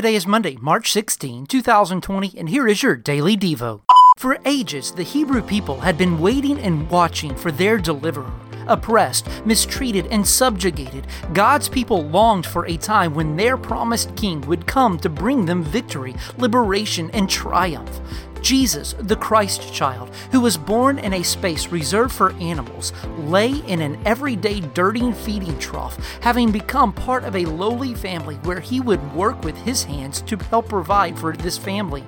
Today is Monday, March 16, 2020, and here is your Daily Devo. For ages, the Hebrew people had been waiting and watching for their deliverer. Oppressed, mistreated, and subjugated, God's people longed for a time when their promised king would come to bring them victory, liberation, and triumph. Jesus, the Christ child, who was born in a space reserved for animals, lay in an everyday dirty feeding trough, having become part of a lowly family where he would work with his hands to help provide for this family.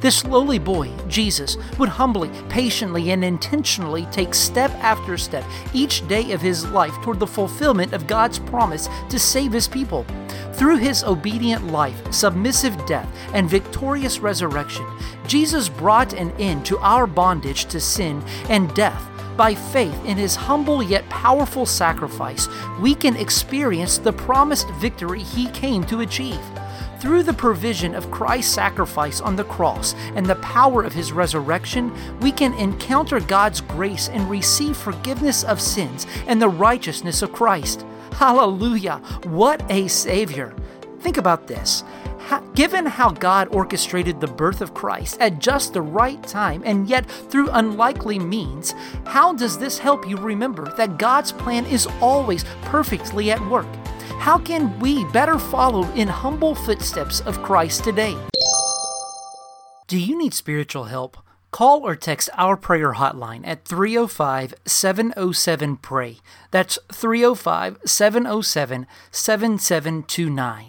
This lowly boy, Jesus, would humbly, patiently, and intentionally take step after step each day of his life toward the fulfillment of God's promise to save his people. Through his obedient life, submissive death, and victorious resurrection, Jesus brought an end to our bondage to sin and death. By faith in his humble yet powerful sacrifice, we can experience the promised victory he came to achieve. Through the provision of Christ's sacrifice on the cross and the power of his resurrection, we can encounter God's grace and receive forgiveness of sins and the righteousness of Christ. Hallelujah! What a Savior! Think about this. Given how God orchestrated the birth of Christ at just the right time and yet through unlikely means, how does this help you remember that God's plan is always perfectly at work? How can we better follow in humble footsteps of Christ today? Do you need spiritual help? Call or text our prayer hotline at 305 707 PRAY. That's 305 707 7729.